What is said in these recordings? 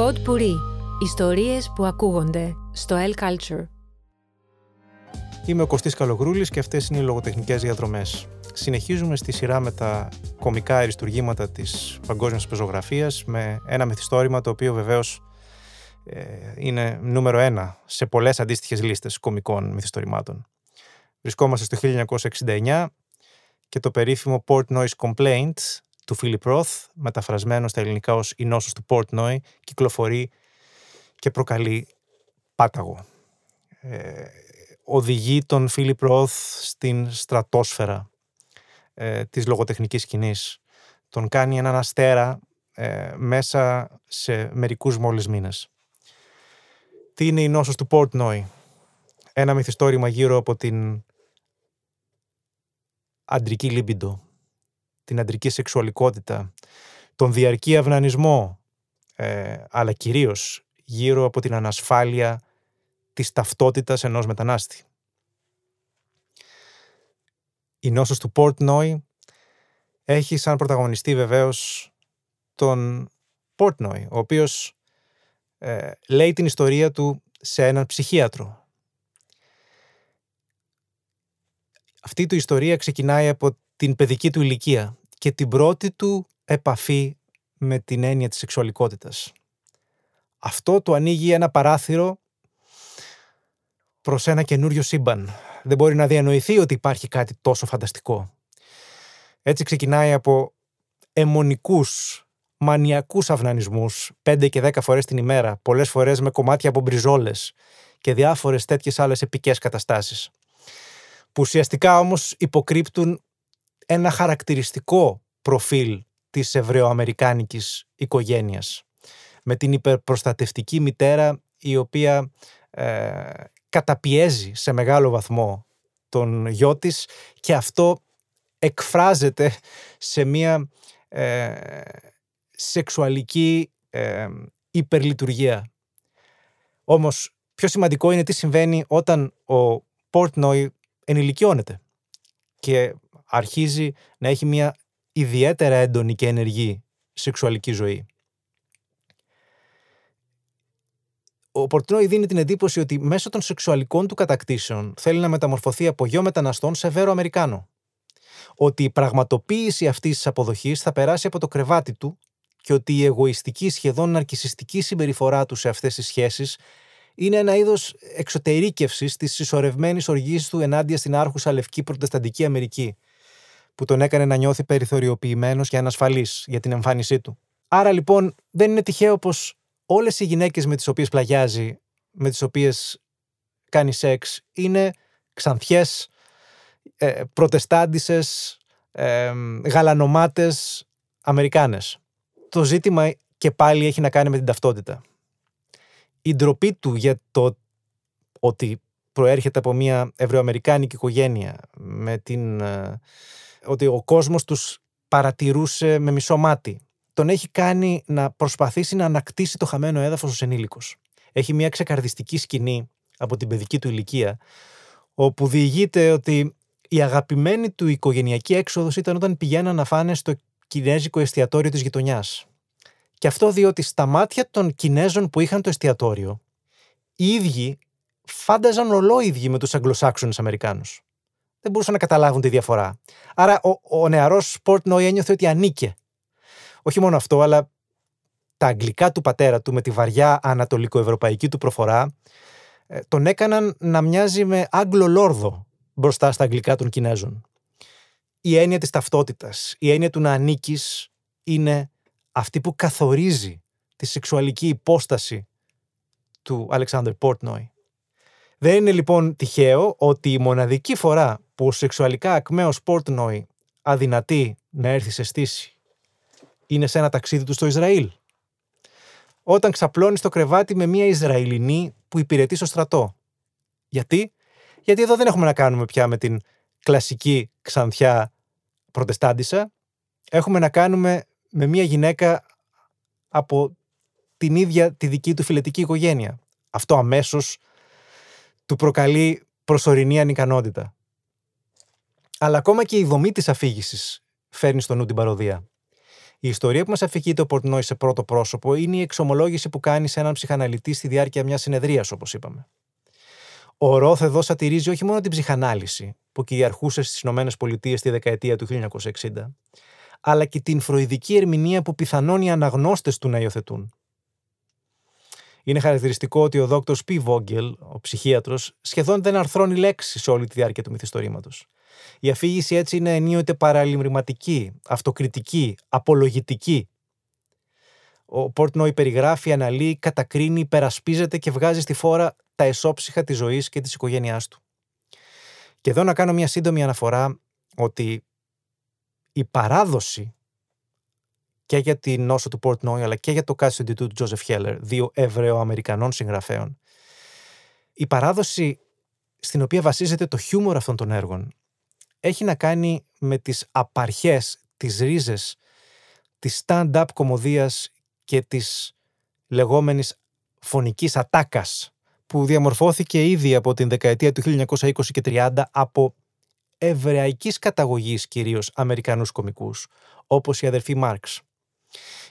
Pod Puri. Ιστορίες που ακούγονται στο El Culture. Είμαι ο Κωστής Καλογρούλης και αυτές είναι οι λογοτεχνικές διαδρομές. Συνεχίζουμε στη σειρά με τα κομικά αριστουργήματα της παγκόσμιας πεζογραφίας με ένα μυθιστόρημα το οποίο βεβαίως ε, είναι νούμερο ένα σε πολλές αντίστοιχες λίστες κομικών μυθιστορημάτων. Βρισκόμαστε στο 1969 και το περίφημο Portnoy's Complaint του Philip Roth, μεταφρασμένο στα ελληνικά ως «Η νόσος του Portnoy», κυκλοφορεί και προκαλεί πάταγο. Ε, οδηγεί τον Philip Roth στην στρατόσφαιρα ε, της λογοτεχνικής σκηνής. Τον κάνει έναν αστέρα ε, μέσα σε μερικούς μόλις μήνες. Τι είναι η νόσος του Portnoy? Ένα μυθιστόρημα γύρω από την αντρική λίμπιντο, την αντρική σεξουαλικότητα, τον διαρκή αυνανισμό, ε, αλλά κυρίως γύρω από την ανασφάλεια της ταυτότητας ενός μετανάστη. Η νόσος του Portnoy έχει σαν πρωταγωνιστή βεβαίως τον Portnoy, ο οποίος ε, λέει την ιστορία του σε έναν ψυχίατρο. Αυτή του ιστορία ξεκινάει από την παιδική του ηλικία και την πρώτη του επαφή με την έννοια της σεξουαλικότητας. Αυτό του ανοίγει ένα παράθυρο προς ένα καινούριο σύμπαν. Δεν μπορεί να διανοηθεί ότι υπάρχει κάτι τόσο φανταστικό. Έτσι ξεκινάει από αιμονικούς, μανιακούς αυνανισμούς, πέντε και δέκα φορές την ημέρα, πολλές φορές με κομμάτια από μπριζόλες και διάφορες τέτοιες άλλες επικές καταστάσεις. Που ουσιαστικά όμως υποκρύπτουν ένα χαρακτηριστικό προφίλ της Εβραιοαμερικάνικης οικογένειας. Με την υπερπροστατευτική μητέρα η οποία ε, καταπιέζει σε μεγάλο βαθμό τον γιο της και αυτό εκφράζεται σε μια ε, σεξουαλική ε, υπερλειτουργία. Όμως πιο σημαντικό είναι τι συμβαίνει όταν ο Portnoy ενηλικιώνεται και αρχίζει να έχει μια ιδιαίτερα έντονη και ενεργή σεξουαλική ζωή. Ο Πορτινόη δίνει την εντύπωση ότι μέσω των σεξουαλικών του κατακτήσεων θέλει να μεταμορφωθεί από γιο μεταναστών σε βέρο Αμερικάνο. Ότι η πραγματοποίηση αυτής της αποδοχής θα περάσει από το κρεβάτι του και ότι η εγωιστική, σχεδόν ναρκισιστική συμπεριφορά του σε αυτές τις σχέσεις είναι ένα είδος εξωτερήκευσης της συσσωρευμένης οργής του ενάντια στην άρχουσα λευκή προτεσταντική Αμερική, που τον έκανε να νιώθει περιθωριοποιημένος και ανασφαλής για την εμφάνισή του. Άρα λοιπόν δεν είναι τυχαίο πως όλες οι γυναίκες με τις οποίες πλαγιάζει, με τις οποίες κάνει σεξ, είναι ξανθιές, ε, προτεστάντισες, ε, γαλανομάτες, Αμερικάνες. Το ζήτημα και πάλι έχει να κάνει με την ταυτότητα. Η ντροπή του για το ότι προέρχεται από μια ευρωαμερικάνικη οικογένεια, με την ε, ότι ο κόσμος τους παρατηρούσε με μισό μάτι. Τον έχει κάνει να προσπαθήσει να ανακτήσει το χαμένο έδαφος ως ενήλικος. Έχει μια ξεκαρδιστική σκηνή από την παιδική του ηλικία, όπου διηγείται ότι η αγαπημένη του οικογενειακή έξοδος ήταν όταν πηγαίναν να φάνε στο κινέζικο εστιατόριο της γειτονιάς. Και αυτό διότι στα μάτια των Κινέζων που είχαν το εστιατόριο, οι ίδιοι φάνταζαν ολόιδιοι με τους Αγγλοσάξονες Αμερικάνους δεν μπορούσαν να καταλάβουν τη διαφορά. Άρα ο, ο νεαρός Πόρτνοϊ ένιωθε ότι ανήκε. Όχι μόνο αυτό, αλλά τα αγγλικά του πατέρα του με τη βαριά ανατολικοευρωπαϊκή του προφορά ε, τον έκαναν να μοιάζει με Άγγλο Λόρδο μπροστά στα αγγλικά των Κινέζων. Η έννοια της ταυτότητας, η έννοια του να ανήκεις είναι αυτή που καθορίζει τη σεξουαλική υπόσταση του Αλεξάνδρ Πόρτνοϊ. Δεν είναι λοιπόν τυχαίο ότι η μοναδική φορά που ο σεξουαλικά ακμαίος Πόρτνοϊ αδυνατεί να έρθει σε στήση είναι σε ένα ταξίδι του στο Ισραήλ. Όταν ξαπλώνει στο κρεβάτι με μια Ισραηλινή που υπηρετεί στο στρατό. Γιατί; Γιατί εδώ δεν έχουμε να κάνουμε πια με την κλασική ξανθιά προτεστάντισσα. Έχουμε να κάνουμε με μια γυναίκα από την ίδια τη δική του φιλετική οικογένεια. Αυτό αμέσως του προκαλεί προσωρινή ανικανότητα. Αλλά ακόμα και η δομή της αφήγησης φέρνει στο νου την παροδία. Η ιστορία που μας αφηγείται ο Πορτνόη σε πρώτο πρόσωπο είναι η εξομολόγηση που κάνει σε έναν ψυχαναλυτή στη διάρκεια μιας συνεδρίας, όπως είπαμε. Ο Ρόθ εδώ σατυρίζει όχι μόνο την ψυχανάλυση που κυριαρχούσε στις ΗΠΑ στη δεκαετία του 1960, αλλά και την φροηδική ερμηνεία που πιθανόν οι αναγνώστες του να υιοθετούν. Είναι χαρακτηριστικό ότι ο Δόκτωρ Πι Βόγγελ, ο ψυχίατρος, σχεδόν δεν αρθρώνει λέξη σε όλη τη διάρκεια του μυθιστορήματος. Η αφήγηση έτσι είναι ενίοτε παραλυμματική, αυτοκριτική, απολογητική. Ο Πόρτνοϊ περιγράφει, αναλύει, κατακρίνει, υπερασπίζεται και βγάζει στη φόρα τα εσόψυχα της ζωής και της οικογένειάς του. Και εδώ να κάνω μια σύντομη αναφορά ότι η παράδοση και για την νόσο του Portnoy αλλά και για το custody του Joseph Heller, δύο Εβραιοαμερικανών συγγραφέων. Η παράδοση στην οποία βασίζεται το χιούμορ αυτών των έργων έχει να κάνει με τις απαρχές, τις ρίζες της stand-up κομμωδίας και της λεγόμενης φωνικής ατάκας που διαμορφώθηκε ήδη από την δεκαετία του 1920 και 30 από εβραϊκής καταγωγής κυρίως Αμερικανούς κομικούς, όπως οι αδερφοί Μάρξ,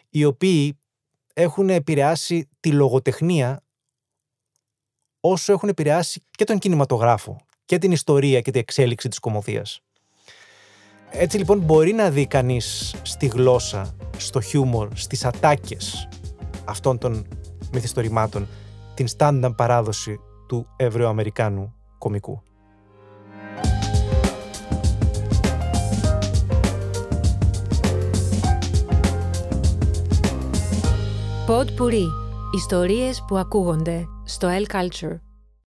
οι οποίοι έχουν επηρεάσει τη λογοτεχνία όσο έχουν επηρεάσει και τον κινηματογράφο και την ιστορία και την εξέλιξη της κομμωδίας. Έτσι λοιπόν μπορεί να δει κανείς στη γλώσσα, στο χιούμορ, στις ατάκες αυτών των μυθιστορημάτων την στάνταρ παράδοση του Εβραιοαμερικάνου κομικού. Pod Puri. Ιστορίες που ακούγονται στο El Culture.